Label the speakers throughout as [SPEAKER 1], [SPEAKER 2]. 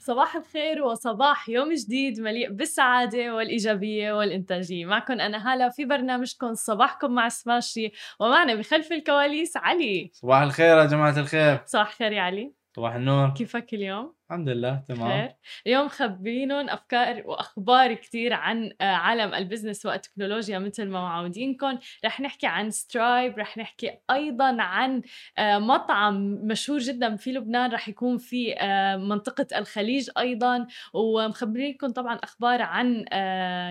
[SPEAKER 1] صباح الخير وصباح يوم جديد مليء بالسعادة والإيجابية والإنتاجية. معكم أنا هالة في برنامجكم صباحكم مع سماشي ومعنا بخلف الكواليس علي.
[SPEAKER 2] صباح الخير يا جماعة الخير.
[SPEAKER 1] صباح الخير يا علي.
[SPEAKER 2] صباح النور.
[SPEAKER 1] كيفك اليوم؟
[SPEAKER 2] الحمد لله تمام.
[SPEAKER 1] خير. اليوم مخبيينلكم أفكار وأخبار كثير عن آه، عالم ال business والتكنولوجيا مثل ما معودينكم. رح نحكي عن سترايب رح نحكي أيضا عن آه، مطعم مشهور جدا في لبنان. رح يكون في آه، منطقة الخليج أيضا. ومخبرينكم طبعا أخبار عن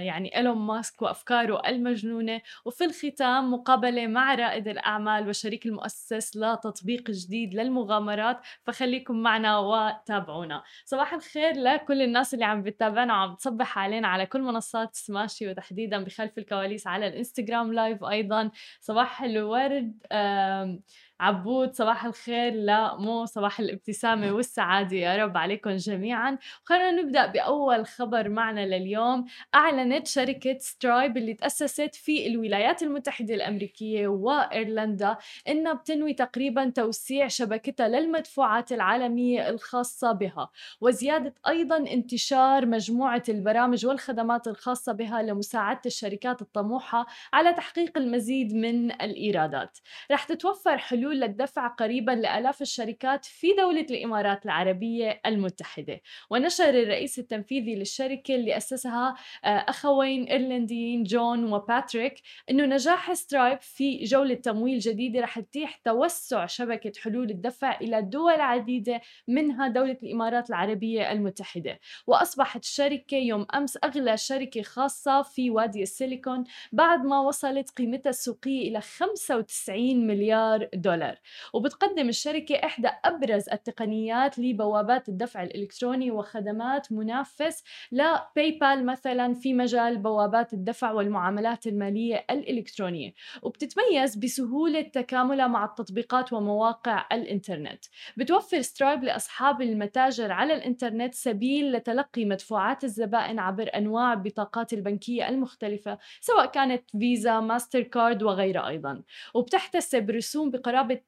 [SPEAKER 1] يعني إيلون ماسك وأفكاره المجنونة. وفي الختام مقابلة مع رائد الأعمال والشريك المؤسس لتطبيق جديد للمغامرات. فخليكم معنا وتابعونا. تابعونا صباح الخير لكل الناس اللي عم بتتابعنا وعم بتصبح علينا على كل منصات سماشي وتحديدا بخلف الكواليس على الإنستغرام لايف أيضا. صباح الورد عبود صباح الخير لمو صباح الابتسامة والسعادة يا رب عليكم جميعا. خلينا نبدأ بأول خبر معنا لليوم. أعلنت شركة سترايب اللي تأسست في الولايات المتحدة الأمريكية وإيرلندا إنها بتنوي تقريبا توسيع شبكتها للمدفوعات العالمية الخاصة بها وزيادة أيضا انتشار مجموعة البرامج والخدمات الخاصة بها لمساعدة الشركات الطموحة على تحقيق المزيد من الإيرادات. رح تتوفر حلول حلول للدفع قريبا لآلاف الشركات في دولة الإمارات العربية المتحدة. ونشر الرئيس التنفيذي للشركة اللي أسسها آه، أخوين إيرلنديين جون وباتريك أنه نجاح سترايب في جولة تمويل جديدة رح تتيح توسع شبكة حلول الدفع إلى دول عديدة منها دولة الإمارات العربية المتحدة. وأصبحت الشركة يوم أمس أغلى شركة خاصة في وادي السيليكون بعد ما وصلت قيمتها السوقية إلى 95 مليار دولار. دولار. وبتقدم الشركة إحدى أبرز التقنيات لبوابات الدفع الإلكتروني وخدمات منافس لباي بال مثلا في مجال بوابات الدفع والمعاملات المالية الإلكترونية. وبتتميز بسهولة تكاملها مع التطبيقات ومواقع الإنترنت. بتوفر سترايب لأصحاب المتاجر على الإنترنت سبيل لتلقي مدفوعات الزبائن عبر أنواع البطاقات البنكية المختلفة سواء كانت فيزا ماستر كارد وغيرها أيضا. وبتحتسب رسوم بقرابة قرابة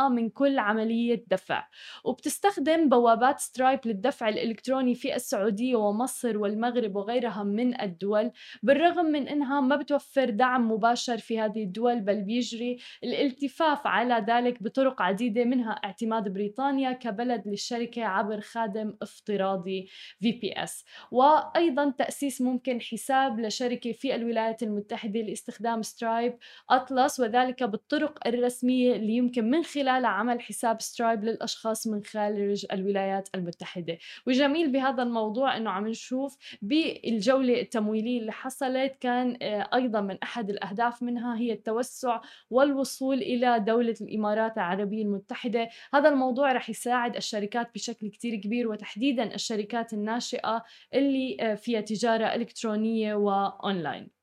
[SPEAKER 1] 2.9% من كل عملية دفع وبتستخدم بوابات سترايب للدفع الإلكتروني في السعودية ومصر والمغرب وغيرها من الدول بالرغم من أنها ما بتوفر دعم مباشر في هذه الدول بل بيجري الالتفاف على ذلك بطرق عديدة منها اعتماد بريطانيا كبلد للشركة عبر خادم افتراضي VPS وأيضا تأسيس ممكن حساب لشركة في الولايات المتحدة لاستخدام سترايب أطلس وذلك بالطرق الطرق الرسمية اللي يمكن من خلالها عمل حساب سترايب للأشخاص من خارج الولايات المتحدة. وجميل بهذا الموضوع أنه عم نشوف بالجولة التمويلية اللي حصلت كان آه، أيضا من أحد الأهداف منها هي التوسع والوصول إلى دولة الإمارات العربية المتحدة. هذا الموضوع رح يساعد الشركات بشكل كتير كبير وتحديدا الشركات الناشئة اللي آه، فيها تجارة إلكترونية وأونلاين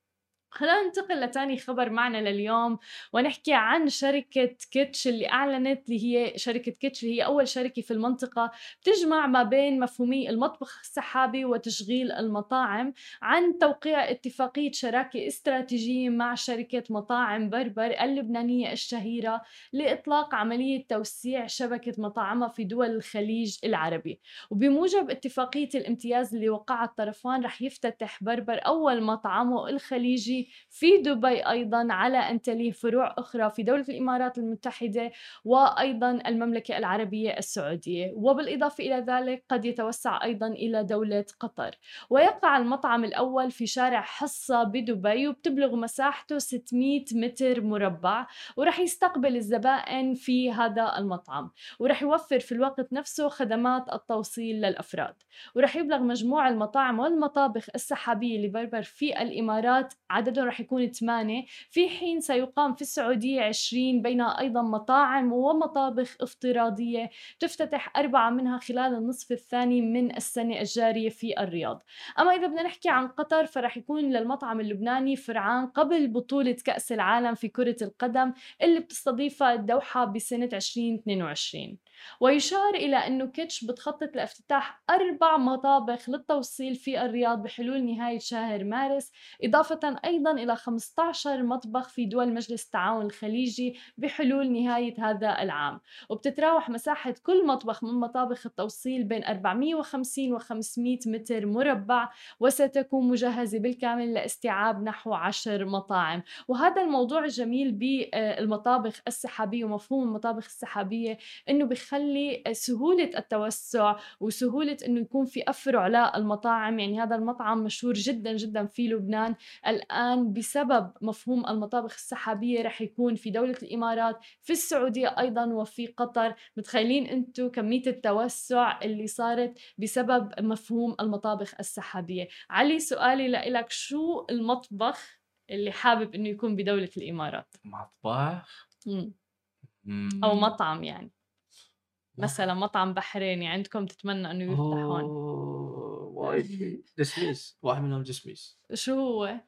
[SPEAKER 1] خلينا ننتقل لتاني خبر معنا لليوم ونحكي عن شركة كيتش اللي أعلنت اللي هي شركة كيتش اللي هي أول شركة في المنطقة بتجمع ما بين مفهومي المطبخ السحابي وتشغيل المطاعم عن توقيع اتفاقية شراكة استراتيجية مع شركة مطاعم بربر اللبنانية الشهيرة لإطلاق عملية توسيع شبكة مطاعمها في دول الخليج العربي. وبموجب اتفاقية الامتياز اللي وقعها الطرفان رح يفتتح بربر أول مطعمه الخليجي في دبي أيضا على أن تليه فروع أخرى في دولة الإمارات المتحدة وأيضا المملكة العربية السعودية. وبالإضافة إلى ذلك قد يتوسع أيضا إلى دولة قطر. ويقع المطعم الأول في شارع حصة بدبي وبتبلغ مساحته 600 متر مربع ورح يستقبل الزبائن في هذا المطعم. ورح يوفر في الوقت نفسه خدمات التوصيل للأفراد. ورح يبلغ مجموع المطاعم والمطابخ السحابية لبربر في الإمارات عدد عددهم رح يكون 8 في حين سيقام في السعودية 20 بينها أيضا مطاعم ومطابخ افتراضية تفتتح أربعة منها خلال النصف الثاني من السنة الجارية في الرياض. أما إذا بدنا نحكي عن قطر فرح يكون للمطعم اللبناني فرعان قبل بطولة كأس العالم في كرة القدم اللي بتستضيفها الدوحة بسنة 2022 ويشار إلى أنه كيتش بتخطط لافتتاح أربع مطابخ للتوصيل في الرياض بحلول نهاية شهر مارس إضافة أيضا أيضا إلى 15 مطبخ في دول مجلس التعاون الخليجي بحلول نهاية هذا العام. وبتتراوح مساحة كل مطبخ من مطابخ التوصيل بين 450 و 500 متر مربع وستكون مجهزة بالكامل لاستيعاب نحو 10 مطاعم. وهذا الموضوع الجميل بالمطابخ السحابية ومفهوم المطابخ السحابية إنه بخلي سهولة التوسع وسهولة إنه يكون في أفرع للمطاعم يعني هذا المطعم مشهور جدا جدا في لبنان. الآن بسبب مفهوم المطابخ السحابية رح يكون في دولة الإمارات في السعودية أيضا وفي قطر. متخيلين أنتم كمية التوسع اللي صارت بسبب مفهوم المطابخ السحابية. علي سؤالي لك شو المطبخ اللي حابب إنه يكون بدولة الإمارات؟
[SPEAKER 2] مطبخ؟
[SPEAKER 1] أو مطعم يعني. مثلا مطعم بحريني عندكم تتمنى إنه يفتح هون؟
[SPEAKER 2] وايد. جسميس واحد منهم جسميس.
[SPEAKER 1] شو هو؟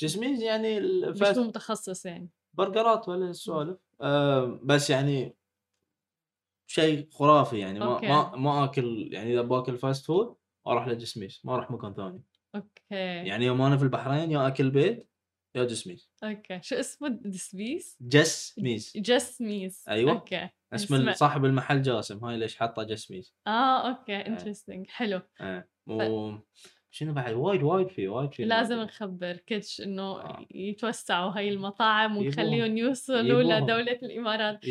[SPEAKER 2] جسميس يعني
[SPEAKER 1] مش متخصص يعني.
[SPEAKER 2] برجرات ولا السوالف؟ آه بس يعني شيء خرافي يعني. ما ما ما آكل يعني إذا باكل fast food أروح لجسميس ما أروح مكان ثاني.
[SPEAKER 1] أوكي.
[SPEAKER 2] يعني يوم أنا في البحرين يا أكل بيت يا جسميس
[SPEAKER 1] أوكي. شو اسمه؟
[SPEAKER 2] جسميس.
[SPEAKER 1] جسميس.
[SPEAKER 2] أيوه.
[SPEAKER 1] أوكي.
[SPEAKER 2] اسم صاحب المحل جاسم هاي ليش حاطه جسميس.
[SPEAKER 1] آه أوكي. interesting حلو.
[SPEAKER 2] إيه. و... شنو بعد؟ وايد وايد في وايد في
[SPEAKER 1] لازم نخبر كيتش إنه آه. يتوسعوا هاي المطاعم ونخليهم يوصلوا لدولة الإمارات.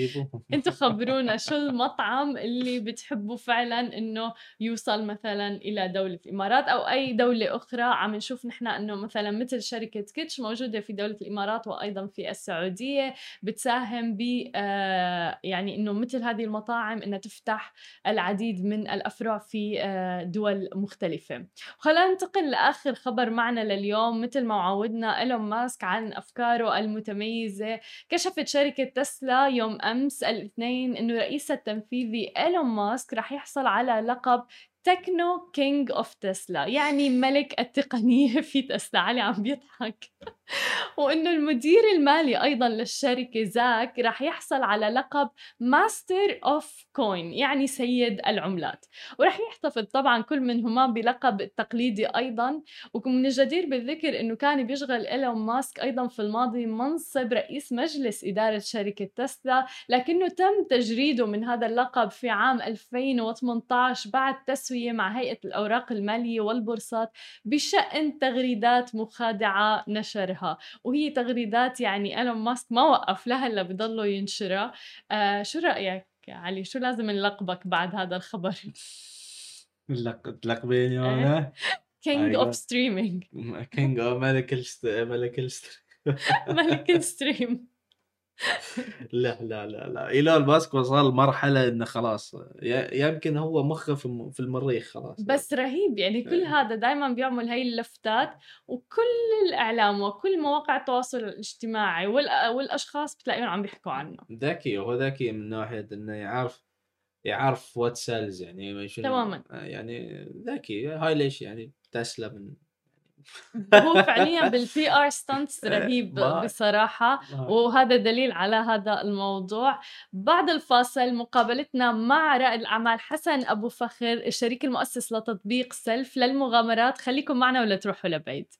[SPEAKER 1] أنتم خبرونا شو المطعم اللي بتحبوا فعلا إنه يوصل مثلا إلى دولة الإمارات أو أي دولة أخرى. عم نشوف نحن إنه مثلا مثل شركة كيتش موجودة في دولة الإمارات وأيضا في السعودية بتساهم ب آه يعني إنه مثل هذه المطاعم إنها تفتح العديد من الأفرع في آه دول مختلفة. خلينا ننتقل لآخر خبر معنا لليوم. مثل ما عودنا إيلون ماسك عن أفكاره المتميزة. كشفت شركة تسلا يوم أمس الاثنين إنه رئيس التنفيذي إيلون ماسك رح يحصل على لقب Technoking of تسلا يعني ملك التقنية في تسلا علي عم بيضحك. وإنه المدير المالي أيضا للشركة زاك رح يحصل على لقب Master of Coin يعني سيد العملات. ورح يحتفظ طبعا كل منهما بلقب التقليدي أيضا. ومن الجدير بالذكر إنه كان بيشغل إيلون ماسك أيضا في الماضي منصب رئيس مجلس إدارة شركة تسلا لكنه تم تجريده من هذا اللقب في عام 2018 بعد تسوية التسوية مع هيئة الأوراق المالية والبورصات بشأن تغريدات مخادعة نشرها. وهي تغريدات يعني أيلون ماسك ما وقف لهلا بضله ينشرها. آه شو رأيك علي؟ شو لازم نلقبك بعد هذا الخبر؟
[SPEAKER 2] تلقبيني
[SPEAKER 1] أنا King of
[SPEAKER 2] streaming king ملك ملك
[SPEAKER 1] ملك ال stream.
[SPEAKER 2] لا لا لا لا. إيلون ماسك وصل مرحله إنه خلاص يمكن هو مخه في المريخ خلاص.
[SPEAKER 1] بس رهيب يعني كل إيه. هذا دائما بيعمل هاي اللفتات وكل الإعلام وكل مواقع التواصل الاجتماعي والأشخاص بتلاقيهم عم بيحكوا عنه.
[SPEAKER 2] ذكي هو ذكي من ناحية إنه يعرف يعرف what sells يعني
[SPEAKER 1] تماما.
[SPEAKER 2] يعني ذكي هاي ليش يعني تسلا من
[SPEAKER 1] هو فعليا بال PR stunts رهيب بصراحة وهذا دليل على هذا الموضوع. بعد الفاصل مقابلتنا مع رائد الأعمال حسن أبو فخر الشريك المؤسس لتطبيق سلف للمغامرات. خليكم معنا ولا تروحوا لبعيد.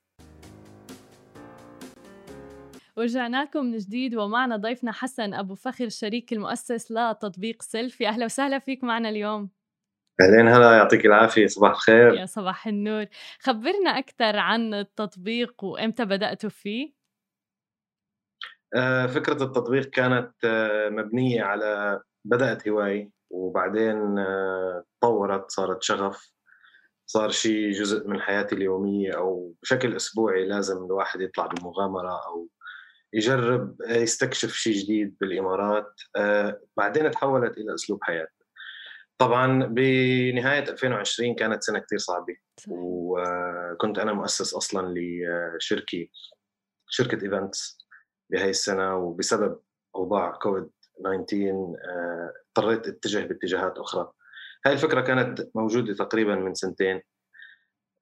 [SPEAKER 1] ورجعنا لكم من جديد ومعنا ضيفنا حسن أبو فخر الشريك المؤسس لتطبيق سلف يا أهلا وسهلا فيك معنا اليوم.
[SPEAKER 3] أهلين هلا يعطيك العافية صباح الخير.
[SPEAKER 1] يا صباح النور. خبرنا أكثر عن التطبيق وإمتى بدأتوا فيه؟
[SPEAKER 3] آه، فكرة التطبيق كانت آه، مبنية على بدأت هواية وبعدين آه، تطورت صارت شغف صار شيء جزء من حياتي اليومية أو بشكل أسبوعي لازم الواحد يطلع بمغامرة أو يجرب يستكشف شيء جديد بالإمارات. بعدين تحولت إلى أسلوب حياة. طبعا بنهاية 2020 كانت سنة كثير صعبة. وكنت أنا مؤسس أصلا لشركة شركة events بهي السنة وبسبب أوضاع كوفيد 19 آه، اضطريت أتجه باتجاهات أخرى. هاي الفكرة كانت موجودة تقريبا من سنتين.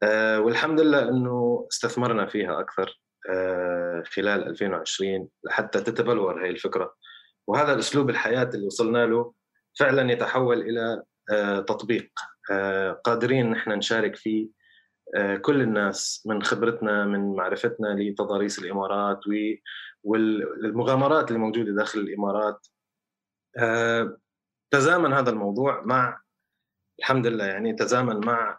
[SPEAKER 3] آه، والحمد لله إنه استثمرنا فيها أكثر آه، خلال 2020 لحتى تتبلور هاي الفكرة. وهذا الأسلوب الحياة اللي وصلنا له فعلا يتحول إلى آه، تطبيق. آه، قادرين نحن نشارك فيه كل الناس من خبرتنا من معرفتنا لتضاريس الإمارات والمغامرات اللي موجودة داخل الإمارات. تزامن هذا الموضوع مع الحمد لله يعني تزامن مع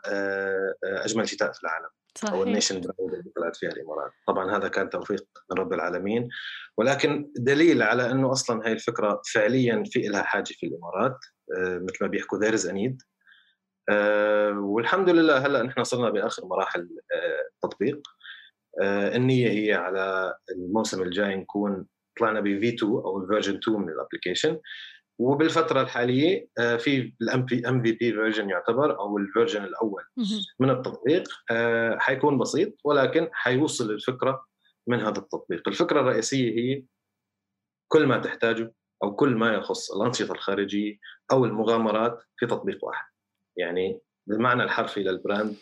[SPEAKER 3] أجمل شتاء في العالم. صحيح. أو ال nation brand اللي طلعت فيها الإمارات. طبعا هذا كان توفيق من رب العالمين ولكن دليل على أنه أصلا هاي الفكرة فعليا في لها حاجة في الإمارات آه، مثل ما بيحكوا there is a need والحمد لله هلأ نحن صرنا بآخر مراحل آه، التطبيق آه، النية هي على الموسم الجاي نكون طلعنا ب V 2 أو ال version 2 من ال application وبالفترة الحالية آه، في ال MV MVP version يعتبر أو ال version الأول من التطبيق آه، حيكون بسيط ولكن حيوصل الفكرة من هذا التطبيق. الفكرة الرئيسية هي كل ما تحتاجه أو كل ما يخص الأنشطة الخارجية أو المغامرات في تطبيق واحد. يعني بالمعنى الحرفي لل brand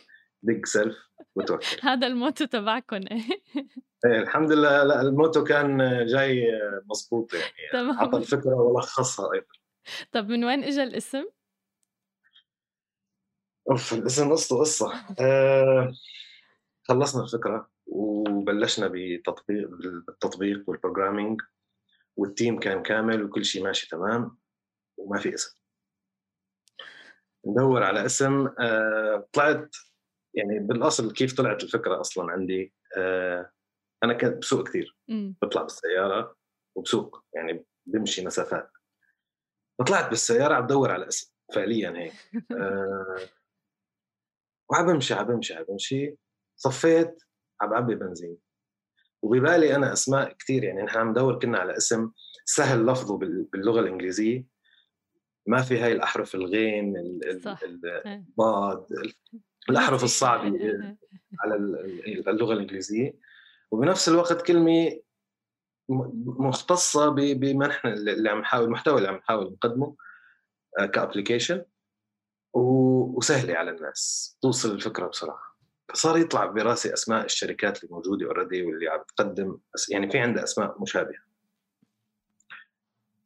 [SPEAKER 3] دق سيلف وتوكل
[SPEAKER 1] هذا ال motto تبعكم
[SPEAKER 3] إيه الحمد لله. لا ال motto كان جاي مضبوط يعني. تمام. أعطى الفكرة ولخصها أيضا.
[SPEAKER 1] طب من وين اجى الاسم؟
[SPEAKER 3] أوف الاسم قصته قصة. آه خلصنا الفكرة وبلشنا بتطبيق بالتطبيق وال programming والتيم كان كامل وكل شيء ماشي تمام وما في اسم. ندور على اسم. آه طلعت يعني بالأصل كيف طلعت الفكرة أصلا عندي؟ آه أنا كنت بسوق كثير بطلع بالسيارة وبسوق يعني بمشي مسافات. فطلعت بالسيارة عم بدور على اسم فعليا هيك. أه وعم بمشي عم بمشي عم بمشي. صفيت عم بعبي بنزين. وببالي أنا أسماء كثير يعني نحن عم ندور كنا على اسم سهل لفظه باللغة الإنجليزية. ما في هاي الأحرف الغين الضاد الأحرف الصعبة على اللغة الإنجليزية. وبنفس الوقت كلمة مختصة بما نحن اللي عم نحاول المحتوى اللي عم نحاول نقدمه آه، كابلكيشن وسهلة على الناس توصل الفكرة بسرعة. فصار يطلع براسي أسماء الشركات الموجودة اوريدي واللي عم تقدم يعني في عندها أسماء مشابهة.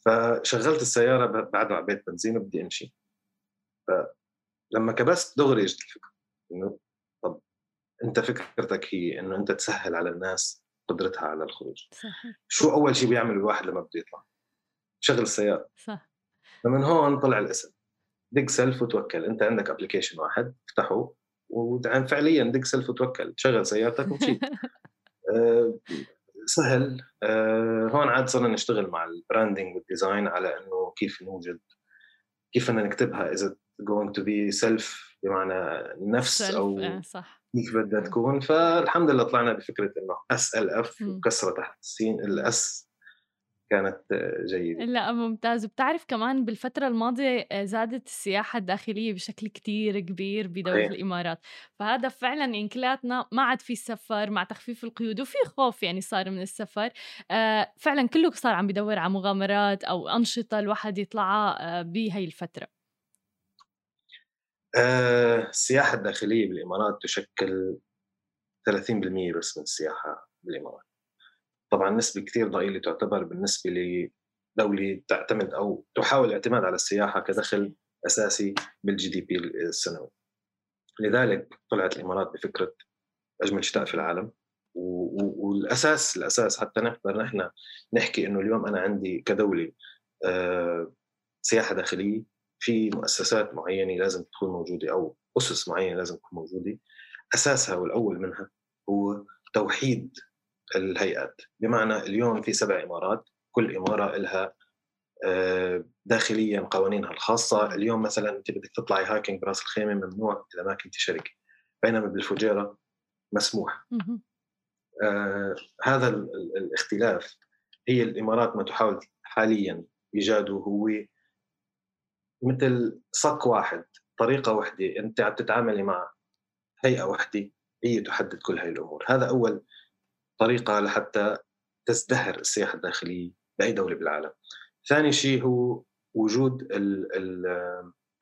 [SPEAKER 3] فشغلت السيارة بعد ما عبيت بنزين وبدي أمشي. فلما كبست دغري إجت الفكرة. إنه أنت فكرتك هي إنه أنت تسهل على الناس قدرتها على الخروج. صحيح. شو أول شيء بيعمل الواحد لما بده يطلع؟ شغل السيارة. صح. فمن هون طلع الاسم. دق سيلف وتوكل. أنت عندك application واحد افتحه وفعليا دق سيلف وتوكل. شغل سيارتك ومشي أه سهل. أه هون عاد صرنا نشتغل مع ال branding وال design على إنه كيف نوجد كيف بدنا نكتبها. اذا going to be self بمعنى نفس أو آه، صح. كيف بدها تكون فالحمد لله طلعنا بفكرة إنه S L F وكسرة تحت السين ال S كانت جيدة.
[SPEAKER 1] لا ممتاز. وبتعرف كمان بالفترة الماضية آه، زادت السياحة الداخلية بشكل كتير كبير بدولة أيه. الإمارات. فهذا فعلا إنكلاتنا ما عاد في سفر مع تخفيف القيود وفي خوف يعني صار من السفر. آه فعلا كله صار عم بدور على مغامرات أو أنشطة الواحد يطلعها بهي الفترة.
[SPEAKER 3] السياحة الداخلية بالإمارات تشكل 30% بس من السياحة بالإمارات. طبعا نسبة كثير ضئيلة تعتبر بالنسبة لدولة تعتمد أو تحاول الاعتماد على السياحة كدخل أساسي بالجي دي بي السنوي. لذلك طلعت الإمارات بفكرة أجمل شتاء في العالم. والأساس الأساس حتى نقدر نحن نحكي إنه اليوم أنا عندي كدولة آه، سياحة داخلية في مؤسسات معينة لازم تكون موجودة أو أسس معينة لازم تكون موجودة أساسها والأول منها هو توحيد الهيئات. بمعنى اليوم في سبع إمارات كل إمارة لها آه، داخليا قوانينها الخاصة. اليوم مثلا أنت بدك تطلعي هاكينج برأس الخيمة ممنوع إذا ما كنت شركه بينما بالفجيرة مسموح. آه هذا الإختلاف. هي الإمارات ما تحاول حاليا إيجاده هو مثل صك واحد طريقة واحدة أنت عم تتعاملي مع هيئة واحدة هي تحدد كل هاي الأمور. هذا أول طريقة لحتى تزدهر السياحة الداخلية بأي دولة بالعالم. ثاني شيء هو وجود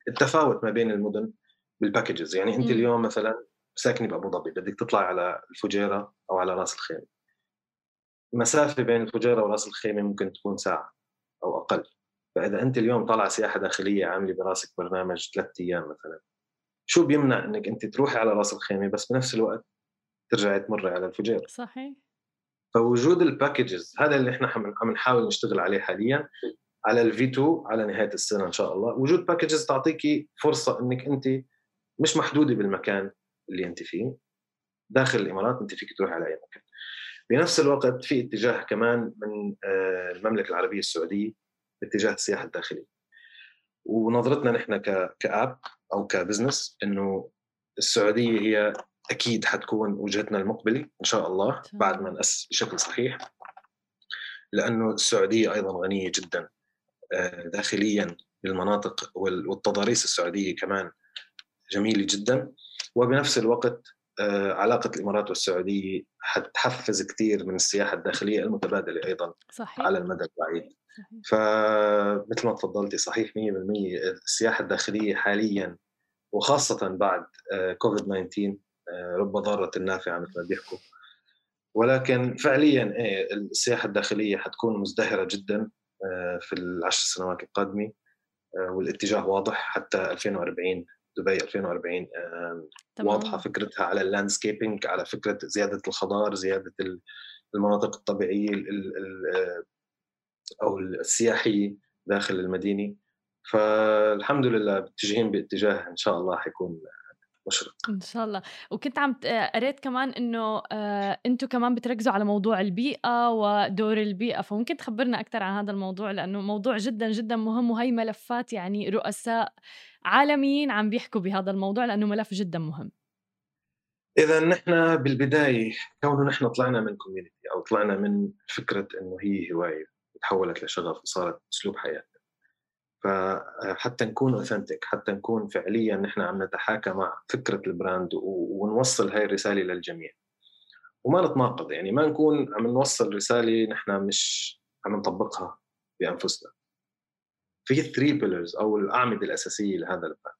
[SPEAKER 3] التفاوت ما بين المدن بالباكجز يعني أنت اليوم مثلا ساكنة بأبو ظبي بدك تطلع على الفجيرة أو على راس الخيمة. المسافه بين الفجيرة وراس الخيمة ممكن تكون ساعة أو أقل. فإذا أنت اليوم طالع سياحة داخلية عاملة براسك برنامج ثلاث أيام مثلا شو بيمنع إنك أنت تروحي على راس الخيمة بس بنفس الوقت ترجعي تمري على الفجير؟
[SPEAKER 1] صحيح.
[SPEAKER 3] فوجود ال packages هذا اللي إحنا عم نحاول نشتغل عليه حاليا على ال V 2 على نهاية السنة إن شاء الله. وجود packages تعطيكي فرصة إنك أنت مش محدودة بالمكان اللي أنت فيه. داخل الإمارات أنت فيك تروح على أي مكان. بنفس الوقت في اتجاه كمان من آه، المملكة العربية السعودية باتجاه السياحة الداخلية. ونظرتنا نحن كآب أو كبزنس إنه السعودية هي أكيد حتكون وجهتنا المقبلة إن شاء الله بعد ما ناسس بشكل صحيح لأنه السعودية أيضا غنية جدا آه، داخليا بالمناطق والتضاريس السعودية كمان جميلة جدا. وبنفس الوقت آه، علاقة الإمارات والسعودية حتحفز كثير من السياحة الداخلية المتبادلة أيضا صحيح. على المدى البعيد. فمثل ما تفضلتي صحيح 100% السياحة الداخلية حاليا وخاصة بعد كوفيد 19 رب ضارة نافعه مثل ما بيحكوا. ولكن فعليا إيه السياحة الداخلية حتكون مزدهرة جدا آه، في العشر سنوات القادمة آه، والاتجاه واضح. حتى 2040 دبي 2040 تمام. واضحة فكرتها على اللاندسكيبنج على فكرة زيادة الخضار زيادة المناطق الطبيعية آه، أو السياحيه داخل المدينة. فالحمد لله متجهين باتجاه إن شاء الله حيكون مشرق.
[SPEAKER 1] إن شاء الله. وكنت عم قريت كمان إنه آه أنتم كمان بتركزوا على موضوع البيئة ودور البيئة. فممكن تخبرنا أكثر عن هذا الموضوع؟ لأنه موضوع جدا جدا مهم وهي ملفات يعني رؤساء عالميين عم بيحكوا بهذا الموضوع لأنه ملف جدا مهم.
[SPEAKER 3] اذا نحن بالبداية كونه نحن طلعنا من community أو طلعنا من فكرة إنه هي هواية. تحولت لشغف وصارت أسلوب حياة. فحتى نكون authentic حتى نكون فعليا نحن عم نتحاكى مع فكرة ال brand ونوصل هاي الرسالة للجميع وما نتناقض يعني ما نكون عم نوصل رسالة نحن مش عم نطبقها بأنفسنا. في three pillars أو الأعمدة الأساسية لهذا ال brand.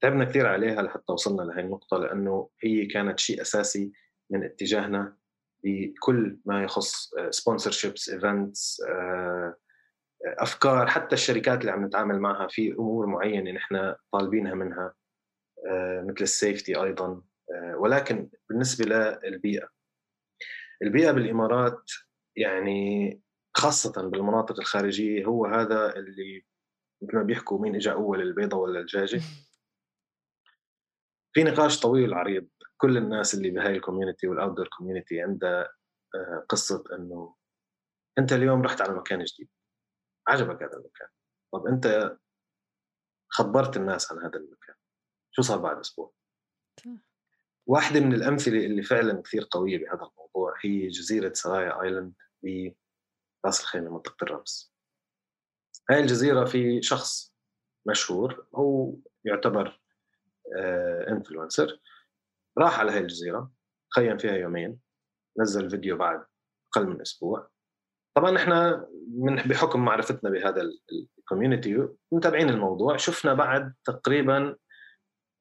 [SPEAKER 3] تعبنا كثير عليها لحتى وصلنا لهي النقطة لأنه هي كانت شيء أساسي من اتجاهنا بكل ما يخص sponsorships events أفكار حتى الشركات اللي عم نتعامل معها في أمور معينة نحن طالبينها منها آه، مثل ال safety أيضا آه، ولكن بالنسبة للبيئة. البيئة بالإمارات يعني خاصة بالمناطق الخارجية هو هذا اللي مثل ما بيحكوا مين اجى أول البيضة ولا الدجاجه في نقاش طويل عريض. كل الناس اللي بهاي ال community وال outdoor community عندها آه، قصة إنه أنت اليوم رحت على مكان جديد. عجبك هذا المكان. طب أنت خبرت الناس عن هذا المكان. شو صار بعد أسبوع؟ واحدة من الأمثلة اللي فعلا كثير قوية بهذا الموضوع هي جزيرة سرايا Island براس الخيمة منطقة الرمز. هاي الجزيرة في شخص مشهور هو يعتبر influencer آه، راح على هاي الجزيرة خيم فيها يومين نزل فيديو بعد أقل من أسبوع. طبعا إحنا من بحكم معرفتنا بهذا ال community متابعين الموضوع. شفنا بعد تقريبا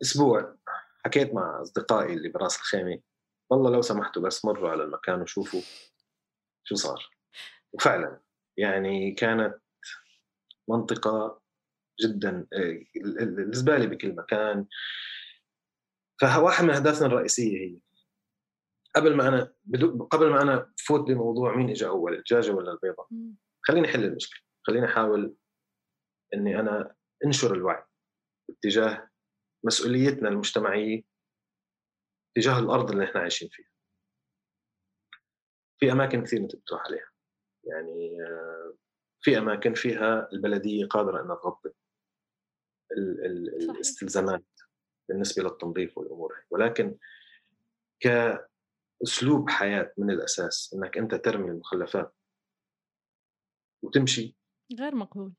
[SPEAKER 3] أسبوع حكيت مع أصدقائي اللي براس الخيمة. والله لو سمحتوا بس مروا على المكان وشوفوا شو صار. وفعلا يعني كانت منطقة جدا الزباله بكل مكان. فواحد من أهدافنا الرئيسية هي قبل ما أنا بدو قبل ما أنا فوت بموضوع مين اجى أول الدجاجة ولا البيضة خليني أحل المشكلة. خليني أحاول إني أنا أنشر الوعي اتجاه مسؤوليتنا المجتمعية تجاه الأرض اللي إحنا عايشين فيها. في أماكن كثير انت بتروح عليها. يعني آه، في أماكن فيها البلدية قادرة إنها تغطي. الاستلزامات بالنسبة للتنظيف والأمور ولكن ك اسلوب حياة من الأساس إنك أنت ترمي المخلفات وتمشي.
[SPEAKER 1] غير مقبول.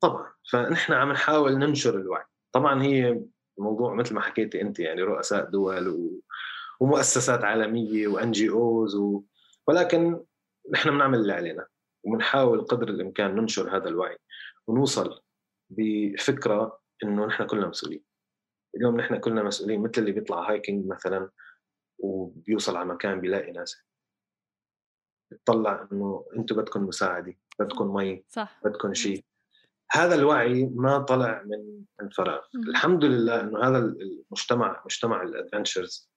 [SPEAKER 3] طبعا. فنحن عم نحاول ننشر الوعي. طبعا هي موضوع مثل ما حكيتي أنت يعني رؤساء دول و... ومؤسسات عالمية و NGOs و... ولكن نحن بنعمل اللي علينا. وبنحاول قدر الإمكان ننشر هذا الوعي ونوصل بفكرة إنه نحن كلنا مسؤولين. اليوم نحن كلنا مسؤولين مثل اللي بيطلع hiking مثلا وبيوصل على مكان بيلاقي ناس. بتطلع إنه أنتم بدكم مساعدة بدكم مي
[SPEAKER 1] صح.
[SPEAKER 3] بدكم شيء هذا الوعي ما طلع من من فراغ. الحمد لله إنه هذا المجتمع مجتمع الادفنتشرز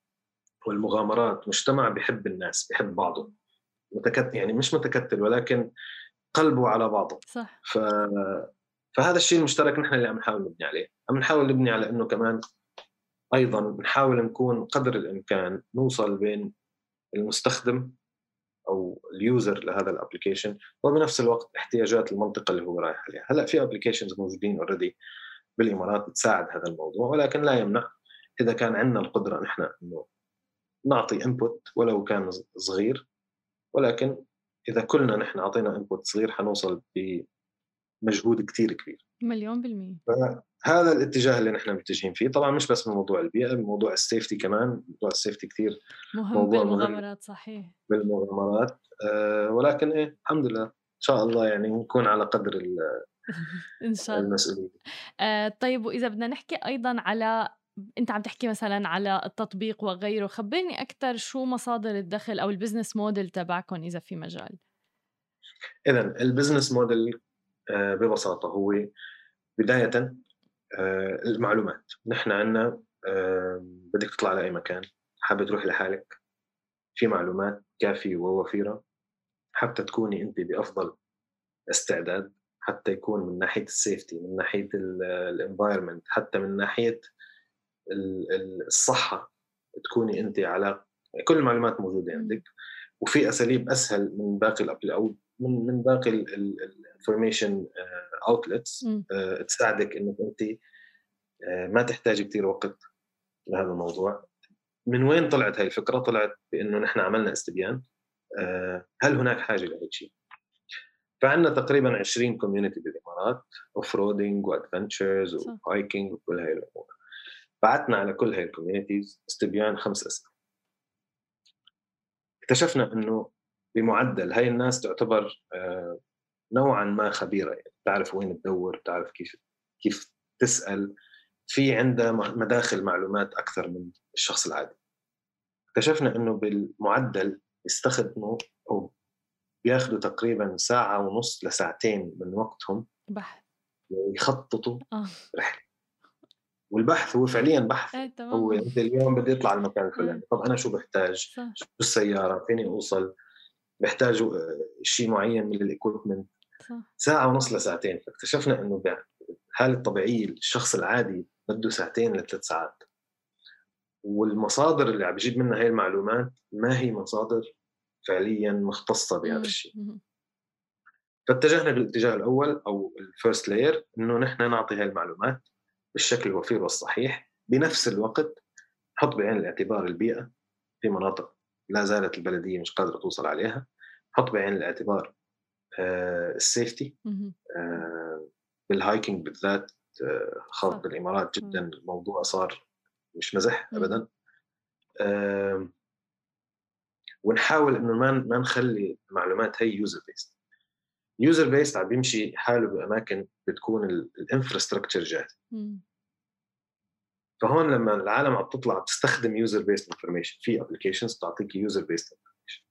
[SPEAKER 3] والمغامرات مجتمع بحب الناس بحب بعضه. متكتل يعني مش متكتل ولكن قلبه على بعضه.
[SPEAKER 1] صح.
[SPEAKER 3] ف... فهذا الشيء المشترك نحن اللي عم نحاول نبني عليه. عم نحاول نبني على إنه كمان أيضا نحاول نكون قدر الإمكان نوصل بين المستخدم أو ال user لهذا ال application وبنفس الوقت احتياجات المنطقة اللي هو رايح عليها. هلأ في applications موجودين already بالإمارات بتساعد هذا الموضوع ولكن لا يمنع إذا كان عندنا القدرة نحن إنه نعطي input ولو كان صغير. ولكن إذا كلنا نحن أعطينا input صغير حنوصل بمجهود كثير كبير.
[SPEAKER 1] مليون بالمية.
[SPEAKER 3] هذا الاتجاه اللي نحن متجهين فيه. طبعا مش بس من موضوع البيئة بموضوع ال safety كمان. موضوع ال safety كثير
[SPEAKER 1] مهم بالمغامرات مهم. صحيح.
[SPEAKER 3] بالمغامرات. أه ولكن إيه الحمد لله. إن شاء الله يعني نكون على قدر
[SPEAKER 1] إن شاء الله.
[SPEAKER 3] المسؤولية.
[SPEAKER 1] آه طيب وإذا بدنا نحكي أيضا على أنت عم تحكي مثلا على التطبيق وغيره. خبرني أكثر شو مصادر الدخل أو ال business model تبعكم إذا في مجال.
[SPEAKER 3] اذا ال business model آه، ببساطة هو بداية آه، المعلومات. نحن عندنا آه، بدك تطلع على اي مكان حابة تروح لحالك في معلومات كافية ووفيرة حتى تكوني انت بأفضل استعداد حتى يكون من ناحية ال safety من ناحية ال environment حتى من ناحية الصحة تكوني انت على كل المعلومات موجودة عندك. وفي أساليب أسهل من باقي أو من من باقي ال information outlets تساعدك إنك أنت آه، ما تحتاج كثير وقت لهذا الموضوع. من وين طلعت هاي الفكرة؟ طلعت بإنه نحن عملنا استبيان هل هناك حاجة لهيك شيء؟ فعندنا تقريبا 20 community بالإمارات off-roading و adventures و hiking وكل هاي الأمور. بعثنا على كل هاي ال communities استبيان خمس أسئلة. اكتشفنا إنه بمعدل هاي الناس تعتبر نوعا ما خبيرة. يعني تعرف وين تدور تعرف كيف كيف تسأل. في عندها مداخل معلومات أكثر من الشخص العادي. اكتشفنا إنه بالمعدل يستخدموا أو بياخذوا تقريبا ساعة ونص لساعتين من وقتهم
[SPEAKER 1] بحث.
[SPEAKER 3] يخططوا آه. رحلة. والبحث هو فعليا بحث.
[SPEAKER 1] تمام.
[SPEAKER 3] هو انت اليوم بدي اطلع المكان الفلاني. طب أنا شو بحتاج؟
[SPEAKER 1] صح.
[SPEAKER 3] شو السيارة؟ فيني أوصل؟ بحتاج آه، شيء معين من ال equipment ساعة ونص لساعتين. فاكتشفنا إنه بالحاله الطبيعية الشخص العادي بده ساعتين لثلاث ساعات. والمصادر اللي عم بجيب منها هاي المعلومات ما هي مصادر فعليا مختصة بهذا الشيء. فاتجهنا بالاتجاه الأول أو ال first layer إنه نحن نعطي هاي المعلومات بالشكل الوفير والصحيح. بنفس الوقت نحط بعين الاعتبار البيئة في مناطق لا زالت البلدية مش قادرة توصل عليها نحط بعين الاعتبار آه، ال safety آه، بال hiking بالذات آه، خاصه بالامارات جدا الموضوع صار مش مزح ابدا. ونحاول إنه ما ما نخلي المعلومات هي user based user based عم بيمشي حاله بأماكن بتكون ال infrastructure جاهز فهون لما العالم عم تطلع بتستخدم user based information في applications بتعطيك user based information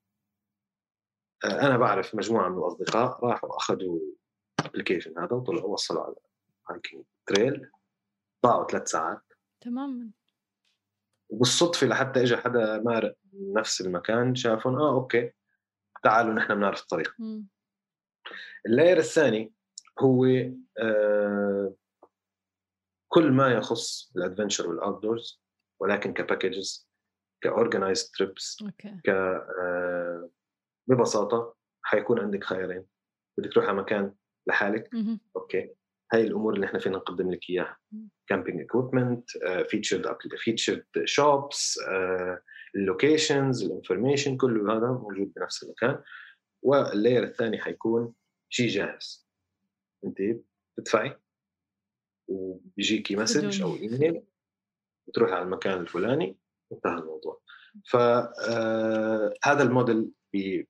[SPEAKER 3] أنا بعرف مجموعة من الأصدقاء راحوا أخذوا ال application هذا وطلعوا وصلوا على hiking trail ضاعوا ثلاث ساعات.
[SPEAKER 1] تماما.
[SPEAKER 3] وبالصدفة لحتى اجى حدا مارق نفس المكان شافهم آه okay. تعالوا نحن بنعرف الطريق. ال layer الثاني هو آه كل ما يخص ال adventure وال outdoors ولكن ك packages ك organized trips ك آه ببساطة حيكون عندك خيارين. بدك تروح على مكان لحالك okay؟ هاي الأمور اللي إحنا فينا نقدم لك إياها. camping equipment featured featured shops ال locations ال information كله هذا موجود بنفس المكان. وال layer الثاني حيكون شيء جاهز. انت بتدفعي؟ وبيجيكي message أو ايميل بتروحي على المكان الفلاني انتهى الموضوع. فهذا آه الموديل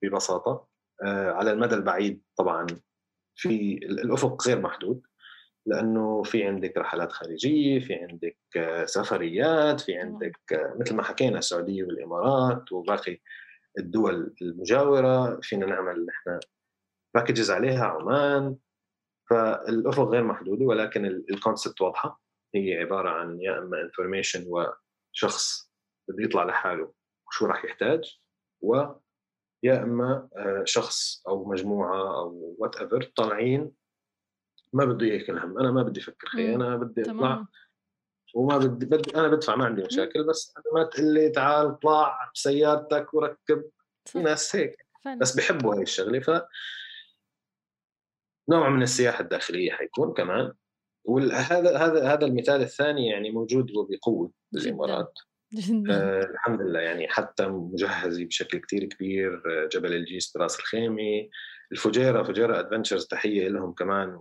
[SPEAKER 3] ببساطة. آه على المدى البعيد طبعا في الأفق غير محدود لأنه في عندك رحلات خارجية في عندك آه، سفريات في عندك مثل ما حكينا السعودية والإمارات وباقي الدول المجاورة. فينا نعمل نحن packages عليها عمان فالافق غير محدودة ولكن ال concept واضحة. هي عبارة عن يا إما information وشخص بده يطلع لحاله وشو راح يحتاج و يا إما آه، شخص أو مجموعة أو whatever طالعين ما بده اياك الهم أنا ما بدي أفكر خي أنا بدي أطلع وما بدي, بدي أنا بدفع ما عندي مشاكل بس ما تقول لي تعال اطلع بسيارتك وركب. في ناس هيك. بس بحبوا هاي الشغلة. ف نوع من السياحة الداخلية حيكون كمان. وهذا هذا هذا المثال الثاني يعني موجود وبقوة بالامارات. آه الحمد لله. يعني حتى مجهزه بشكل كتير كبير آه جبل الجيس براس الخيمه الفجيرة فجيرة Adventures تحية لهم كمان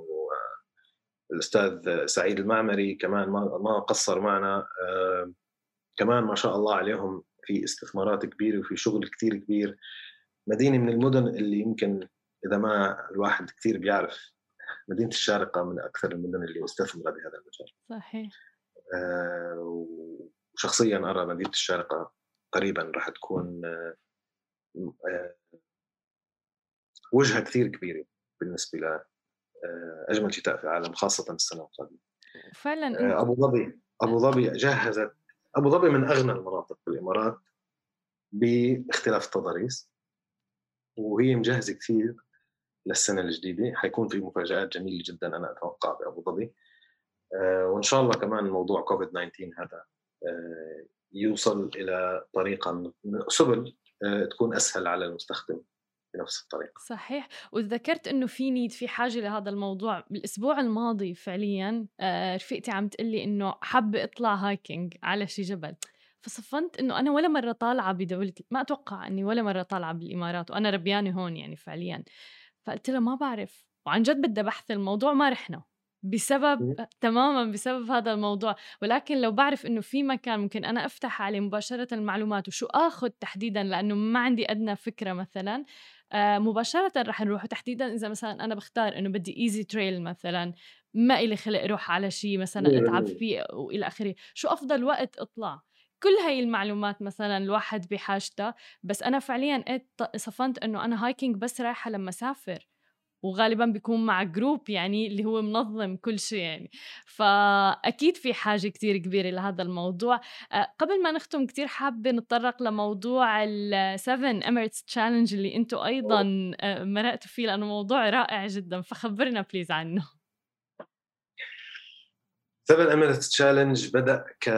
[SPEAKER 3] والاستاذ سعيد المعمري كمان ما ما قصر معنا. آه كمان ما شاء الله عليهم في استثمارات كبيرة وفي شغل كتير كبير. مدينة من المدن اللي يمكن إذا ما الواحد كثير بيعرف مدينة الشارقة من أكثر المدن اللي مستثمرة بهذا المجال.
[SPEAKER 1] صحيح.
[SPEAKER 3] آه وشخصيا أرى مدينة الشارقة قريبا راح تكون آه آه وجهة كثير كبيرة بالنسبة ل أجمل شتاء في العالم خاصة السنة القادمة.
[SPEAKER 1] فعلا
[SPEAKER 3] أبو ظبي أبو ظبي جهزت أبو ظبي من أغنى المناطق بالامارات باختلاف التضاريس وهي مجهزة كثير للسنة الجديدة. حيكون في مفاجآت جميلة جدا أنا أتوقع بأبو ظبي. آه، وإن شاء الله كمان موضوع كوفيد 19 هذا آه، يوصل إلى طريقة سبل آه، تكون أسهل على المستخدم بنفس الطريقة.
[SPEAKER 1] صحيح. وذكرت إنه في نيد في حاجة لهذا الموضوع. بالأسبوع الماضي فعليا رفيقتي عم تقول لي إنه حابه اطلع hiking على شي جبل. فصفنت إنه أنا ولا مرة طالعة بدولتي ما أتوقع إني ولا مرة طالعة بالإمارات وأنا ربيانة هون يعني فعليا. فقلت لها ما بعرف. وعن جد بدي بحث الموضوع ما رحنا بسبب تماما بسبب هذا الموضوع. ولكن لو بعرف إنه في مكان ممكن أنا أفتح عليه مباشرة المعلومات وشو آخذ تحديدا لأنه ما عندي أدنى فكرة مثلا آه مباشرة رح نروح. وتحديدا إذا مثلا أنا بختار إنه بدي easy trail مثلا ما إلي خلق أروح على شيء مثلا أتعب فيه والى آخره شو أفضل وقت أطلع؟ كل هاي المعلومات مثلا الواحد بحاجتها بس أنا فعليا صفنت إنه أنا hiking بس رايحة لما أسافر وغالبا بيكون مع group يعني اللي هو منظم كل شيء يعني. فأكيد في حاجة كتير كبيرة لهذا الموضوع. قبل ما نختم كتير حابة نتطرق لموضوع ال 7 Emirates Challenge اللي أنتم أيضا مرقتوا فيه لأنه موضوع رائع جدا فخبرنا please عنه.
[SPEAKER 3] 7 Emirates Challenge بدأ ك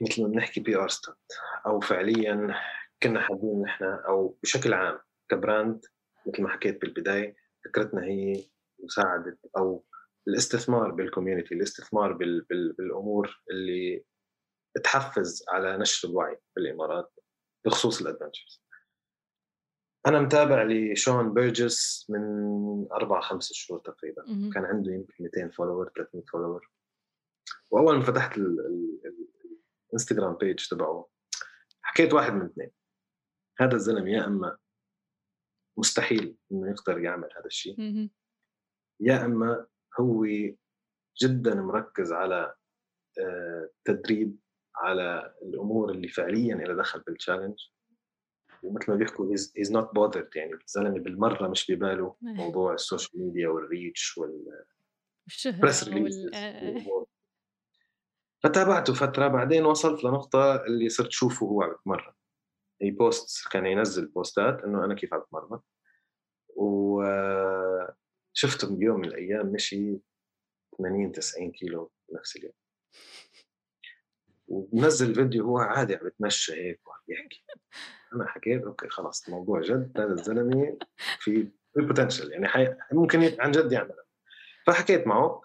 [SPEAKER 3] مثل ما بنحكي PR stunt أو فعليا كنا حابين نحن أو بشكل عام ك brand مثل ما حكيت بالبداية فكرتنا هي مساعدة أو الاستثمار بال community الاستثمار بال بال بالأمور اللي تحفز على نشر الوعي بالإمارات بخصوص ال adventures. أنا متابع لشون بيرجس من أربع خمس شهور تقريبا. كان عنده يمكن 200 follower 300 follower. واول ما فتحت الإنستغرام page تبعه. حكيت واحد من اثنين. هذا الزلمه يا أما مستحيل إنه يقدر يعمل هذا الشيء. يا أما هو جدا مركز على آه، تدريب على الأمور اللي فعليا لها دخل بال challenge ومثل ما بيحكوا he's not bothered يعني الزلمة بالمرة مش بباله. موضوع ال social media وال
[SPEAKER 1] reach وال press
[SPEAKER 3] فتابعته فترة بعدين وصلت لنقطة اللي صرت شوفه هو عم يتمرن he post كان ينزل بوستات إنه أنا كيف عم بتمرن وشفته بيوم من الأيام مشي 80 90 كيلو نفس اليوم. وبنزل فيديو هو عادي عم يتمشى هيك وعم يحكي. أنا حكيت okay خلاص الموضوع جد هذا الزلمة في في potential يعني حي... ممكن عن جد يعملها فحكيت معه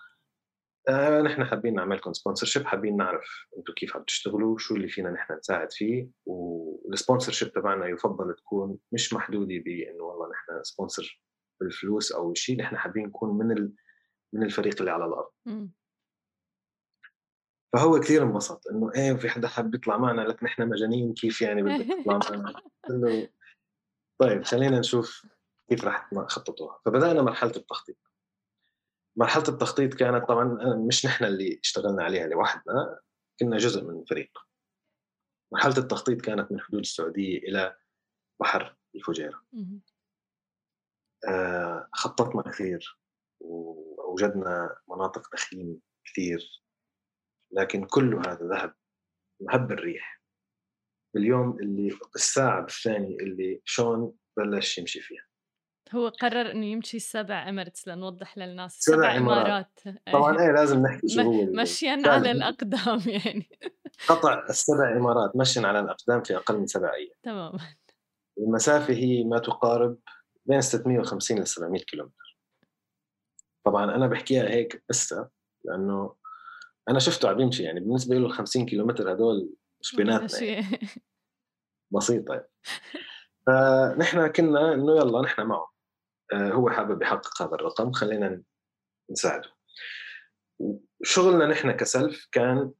[SPEAKER 3] آه نحن حابين نعملكم sponsorship حابين نعرف أنتم كيف عم تشتغلوا شو اللي فينا نحن نساعد فيه وال sponsorship تبعنا يفضل تكون مش محدودة بانه والله نحن sponsor بالفلوس أو شيء نحن حابين نكون من ال... من الفريق اللي على الأرض. م. فهو كثير انبسط إنه إيه في حدا حاب يطلع معنا لك نحن مجانين كيف يعني بدك تطلع معنا؟ طيب خلينا نشوف كيف رح تخططوها. فبدأنا مرحلة التخطيط. مرحلة التخطيط كانت طبعا مش نحن اللي اشتغلنا عليها لوحدنا كنا جزء من الفريق مرحلة التخطيط كانت من حدود السعودية إلى بحر الفجيرة. آه خططنا كثير وجدنا مناطق تخييم كثير لكن كل هذا ذهب مهب الريح. باليوم اللي الساعة الثانية اللي شون بلش يمشي فيها.
[SPEAKER 1] هو قرر إنه يمشي سبع اميرتس لنوضح للناس
[SPEAKER 3] سبع. إمارات طبعا إيه لازم نحكي شو هو
[SPEAKER 1] مشيا. على الأقدام يعني
[SPEAKER 3] قطع السبع إمارات مشيا على الأقدام في أقل من سبع أيام
[SPEAKER 1] تمام
[SPEAKER 3] المسافة هي ما تقارب بين 650 ل 700 كيلومتر طبعا أنا بحكيها هيك بس لأنه أنا شفته عم يمشي يعني بالنسبة له ال 50 كيلومتر هدول مش بيناتنا يعني. بسيطة يعني. فنحن كنا إنه يلا نحن معه هو حابب يحقق هذا الرقم خلينا نساعده. شغلنا نحن ك Self كان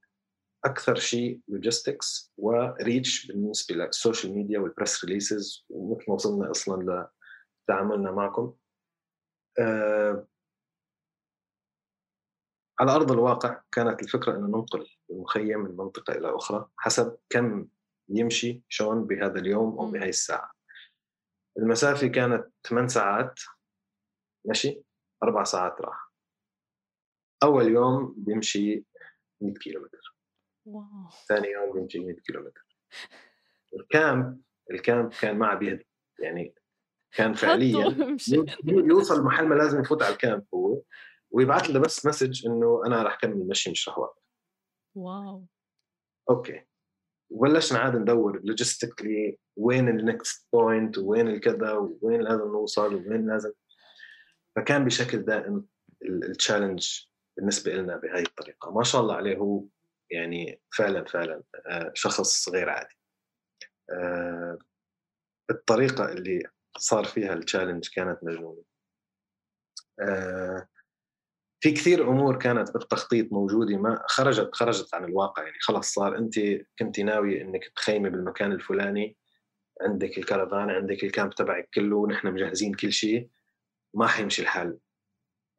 [SPEAKER 3] أكثر شيء logistics و reach بالنسبة لل social media وال press releases ومثل ما وصلنا أصلا لتعاملنا معكم. آه، على أرض الواقع كانت الفكرة إنه ننقل المخيم من منطقة إلى أخرى حسب كم يمشي شون بهذا اليوم
[SPEAKER 1] أو.
[SPEAKER 3] بهي الساعة. المسافة كانت 8 ساعات. مشي أربع ساعات راح. أول يوم بيمشي 100 كيلومتر.
[SPEAKER 1] wow.
[SPEAKER 3] ثاني يوم بيمشي 100 كيلومتر. ال camp ال camp كان ما عم يهدى يعني كان فعليا يوصل محل ما لازم يفوت على ال camp هو. ويبعث له بس message إنه أنا رح كمل مشي مش رح
[SPEAKER 1] wow.
[SPEAKER 3] okay. وبلشنا عاد ندور logistically وين ال next point وين الكذا وين لازم نوصل وين لازم فكان بشكل دائم ال challenge بالنسبة لنا بهاي الطريقة. ما شاء الله عليه هو يعني فعلا فعلا آه، شخص غير عادي. آه، الطريقة اللي صار فيها ال challenge كانت مجنونة. آه، في كثير أمور كانت بالتخطيط موجودة ما خرجت خرجت عن الواقع يعني خلص صار أنت كنت ناوي إنك تخيمي بالمكان الفلاني عندك الكرفان عندك ال camp تبعك كله ونحن مجهزين كل شيء ما حيمشي الحال.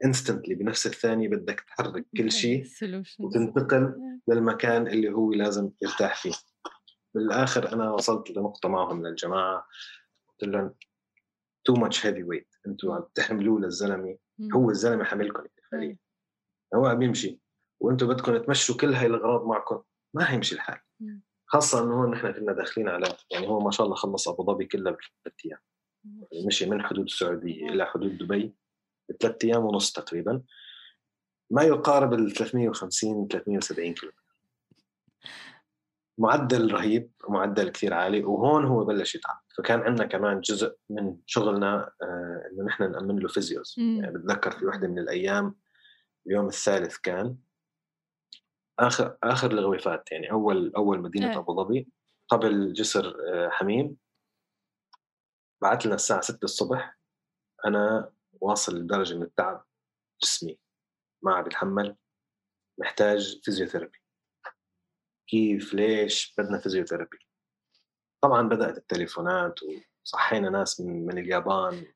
[SPEAKER 3] instantly بنفس الثانية بدك تحرك كل شيء. وتنتقل للمكان اللي هو لازم يرتاح فيه. بالآخر أنا وصلت لنقطة معهم للجماعة قلت لهم too much heavy weight أنتوا عم تحملوه
[SPEAKER 1] للزلمة.
[SPEAKER 3] هو الزلمة حاملكم فعليا
[SPEAKER 1] مم.
[SPEAKER 3] هو عم يمشي. وأنتم بدكم تمشوا كل هاي الأغراض معكم. ما حيمشي الحال. خاصة إنه هون نحن كنا داخلين على يعني هو ما شاء الله خلص أبو ظبي كلها بثلاث أيام. يعني مشي من حدود السعودية إلى حدود دبي بثلاث أيام ونص تقريبا. ما يقارب ال 350 370 كيلو. معدل رهيب معدل كثير عالي وهون هو بلش يتعب. فكان عندنا كمان جزء من شغلنا آه إنه نحن نأمن له فيزيوز
[SPEAKER 1] مم.
[SPEAKER 3] يعني بتذكر في وحدة من الأيام اليوم الثالث كان آخر آخر الغويفات يعني أول أول مدينة
[SPEAKER 1] إيه.
[SPEAKER 3] أبو ظبي. قبل جسر آه، حميم. بعت لنا الساعة 6 الصبح. أنا واصل لدرجة من التعب جسمي. ما عم بتحمل محتاج physiotherapy كيف ليش بدنا physiotherapy طبعا بدأت التليفونات وصحينا ناس من من اليابان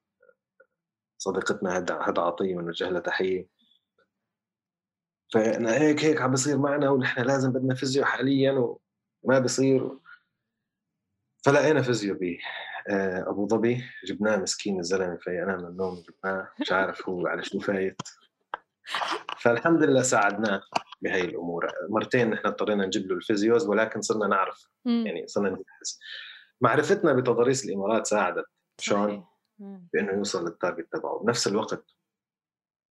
[SPEAKER 3] صديقتنا هدى عطية بنوجه لها تحية. فأنا هيك هيك عم بصير معنا ونحن لازم بدنا physio حاليا وما بصير. فلقينا physio ب آه، أبو ظبي جبناه مسكين الزلمة فيقنا من النوم جبناه مش عارف هو على شو فايت. فالحمد لله ساعدناه. بهي الأمور. مرتين نحن اضطرينا نجيب له ال physios ولكن صرنا نعرف
[SPEAKER 1] مم.
[SPEAKER 3] يعني صرنا نجهز. معرفتنا بتضاريس الإمارات ساعدت. شون. بإنه يوصل لل target تبعه. بنفس الوقت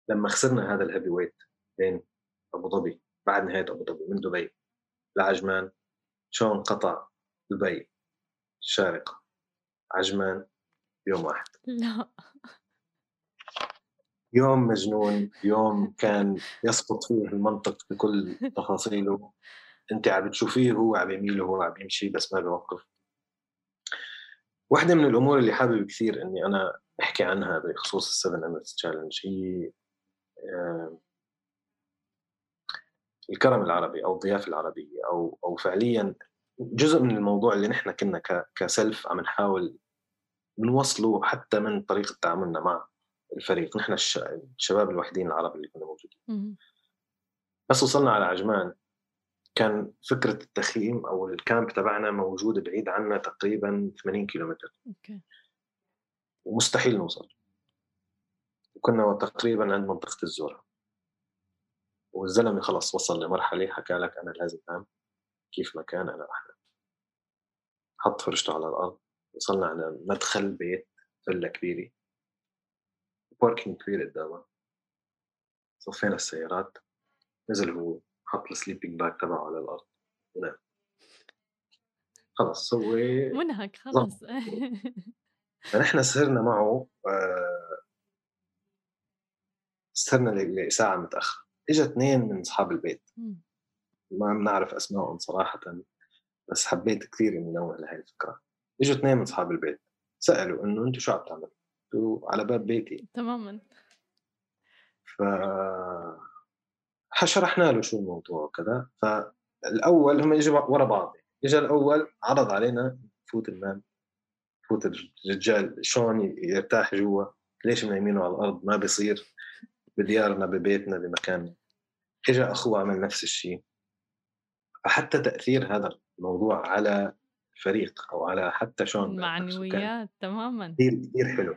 [SPEAKER 3] لما خسرنا هذا ال heavy weight بين أبو ظبي بعد نهاية أبو ظبي من دبي لعجمان شون قطع دبي الشارقه عجمان يوم واحد.
[SPEAKER 1] لا.
[SPEAKER 3] يوم مجنون يوم كان يسقط فيه المنطق بكل تفاصيله. انت عم بتشوفيه هو عم يميل وهو عم يمشي بس ما بيوقف. واحدة من الأمور اللي حابب كثير إني أنا أحكي عنها بخصوص ال Seven Emirates Challenge هي الكرم العربي أو الضيافة العربية أو أو فعليا جزء من الموضوع اللي نحن كنا ك Self عم نحاول نوصله حتى من طريقة تعاملنا مع الفريق. نحن الش- الشباب الوحيدين العرب اللي كنا موجودين. بس وصلنا على عجمان. كان فكرة التخييم أو ال camp تبعنا موجود بعيد عنا تقريبا 80 كيلومتر.
[SPEAKER 1] okay.
[SPEAKER 3] ومستحيل نوصل. وكنا تقريبا عند منطقة الزورة. والزلمة خلص وصل لمرحلة حكى لك أنا لازم أنام. كيف ما كان أنا رح حط فرشته على الأرض. وصلنا على مدخل بيت فيلا كبيرة. parking كبير قدامها صفينا السيارات نزل هو حط ال sleeping bag تبعه على الأرض. ونام خلص هو
[SPEAKER 1] منهك خلص
[SPEAKER 3] فنحن سهرنا معه آه، سهرنا لساعة متأخرة اجى اثنين من أصحاب البيت. ما بنعرف أسمائهم صراحة بس حبيت كثير إني نوه لهي الفكرة. إجوا اثنين من أصحاب البيت سألوا إنه أنتم شو عم تعملوا؟ على باب بيتي.
[SPEAKER 1] تماما.
[SPEAKER 3] ف شرحنا له شو الموضوع وكذا. فالأول هم إجوا ورا بعض. اجى الأول عرض علينا نفوت ننام نفوت الرجال شلون يرتاح جوا ليش منيمينه على الأرض؟ ما بيصير بديارنا ببيتنا بمكاننا. اجى أخوه عمل نفس الشيء فحتى تأثير هذا الموضوع على الفريق أو على حتى شلون
[SPEAKER 1] المعنويات تماما.
[SPEAKER 3] كثير كثير حلو.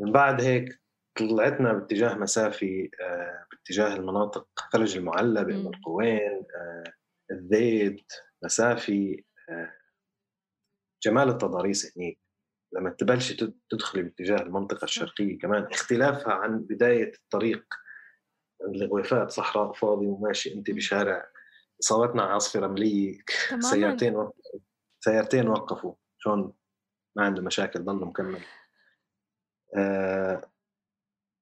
[SPEAKER 3] من بعد هيك طلعتنا باتجاه مسافي آه، باتجاه المناطق فرج المعلى بأم القوين آه، الذيت مسافي آه، جمال التضاريس هنيك. لما تبلش تدخلي باتجاه المنطقة الشرقية كمان اختلافها عن بداية الطريق الغويفات صحراء فاضي وماشي انت بشارع صوتنا عاصفة رملية سيارتين سيارتين وقفوا. شلون ما عنده مشاكل ضلوا مكمل آه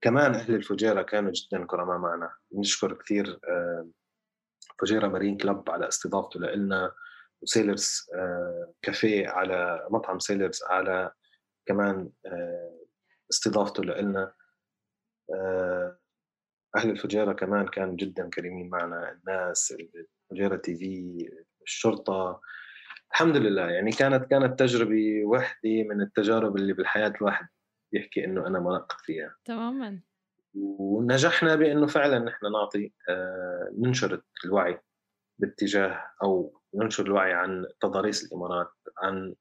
[SPEAKER 3] كمان أهل الفجيرة كانوا جدا كرماء معنا. نشكر كثير آه فجيرة مارين كلب على استضافته لنا وسيلرز آه كافيه على مطعم سيلرز على كمان آه استضافته لنا آه أهل الفجيرة كمان كانوا جدا كريمين معنا. الناس الفجيرة تي في الشرطة الحمد لله. يعني كانت كانت تجربة وحدة من التجارب اللي بالحياة الواحد يحكي إنه أنا منقط فيها.
[SPEAKER 1] تماما.
[SPEAKER 3] ونجحنا بإنه فعلا نحن نعطي آه، ننشر الوعي باتجاه أو ننشر الوعي عن تضاريس الإمارات عن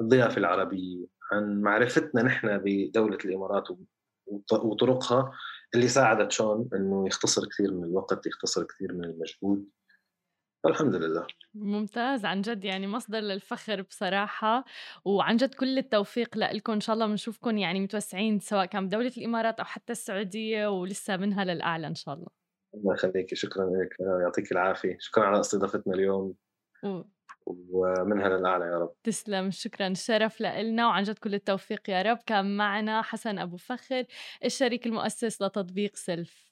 [SPEAKER 3] الضيافة العربية عن معرفتنا نحن بدولة الإمارات وطرقها اللي ساعدت شون إنه يختصر كثير من الوقت يختصر كثير من المجهود. الحمد لله.
[SPEAKER 1] ممتاز عن جد يعني مصدر للفخر بصراحة وعن جد كل التوفيق لكم إن شاء الله بنشوفكم يعني متوسعين سواء كان بدولة الإمارات أو حتى السعودية ولسه منها للأعلى إن شاء الله.
[SPEAKER 3] الله يخليك شكرا لك يعطيك العافية. شكرا على استضافتنا اليوم. و... ومنها للأعلى يا رب.
[SPEAKER 1] تسلم شكرا الشرف لنا وعن جد كل التوفيق يا رب. كان معنا حسن أبو فخر الشريك المؤسس لتطبيق سيلف.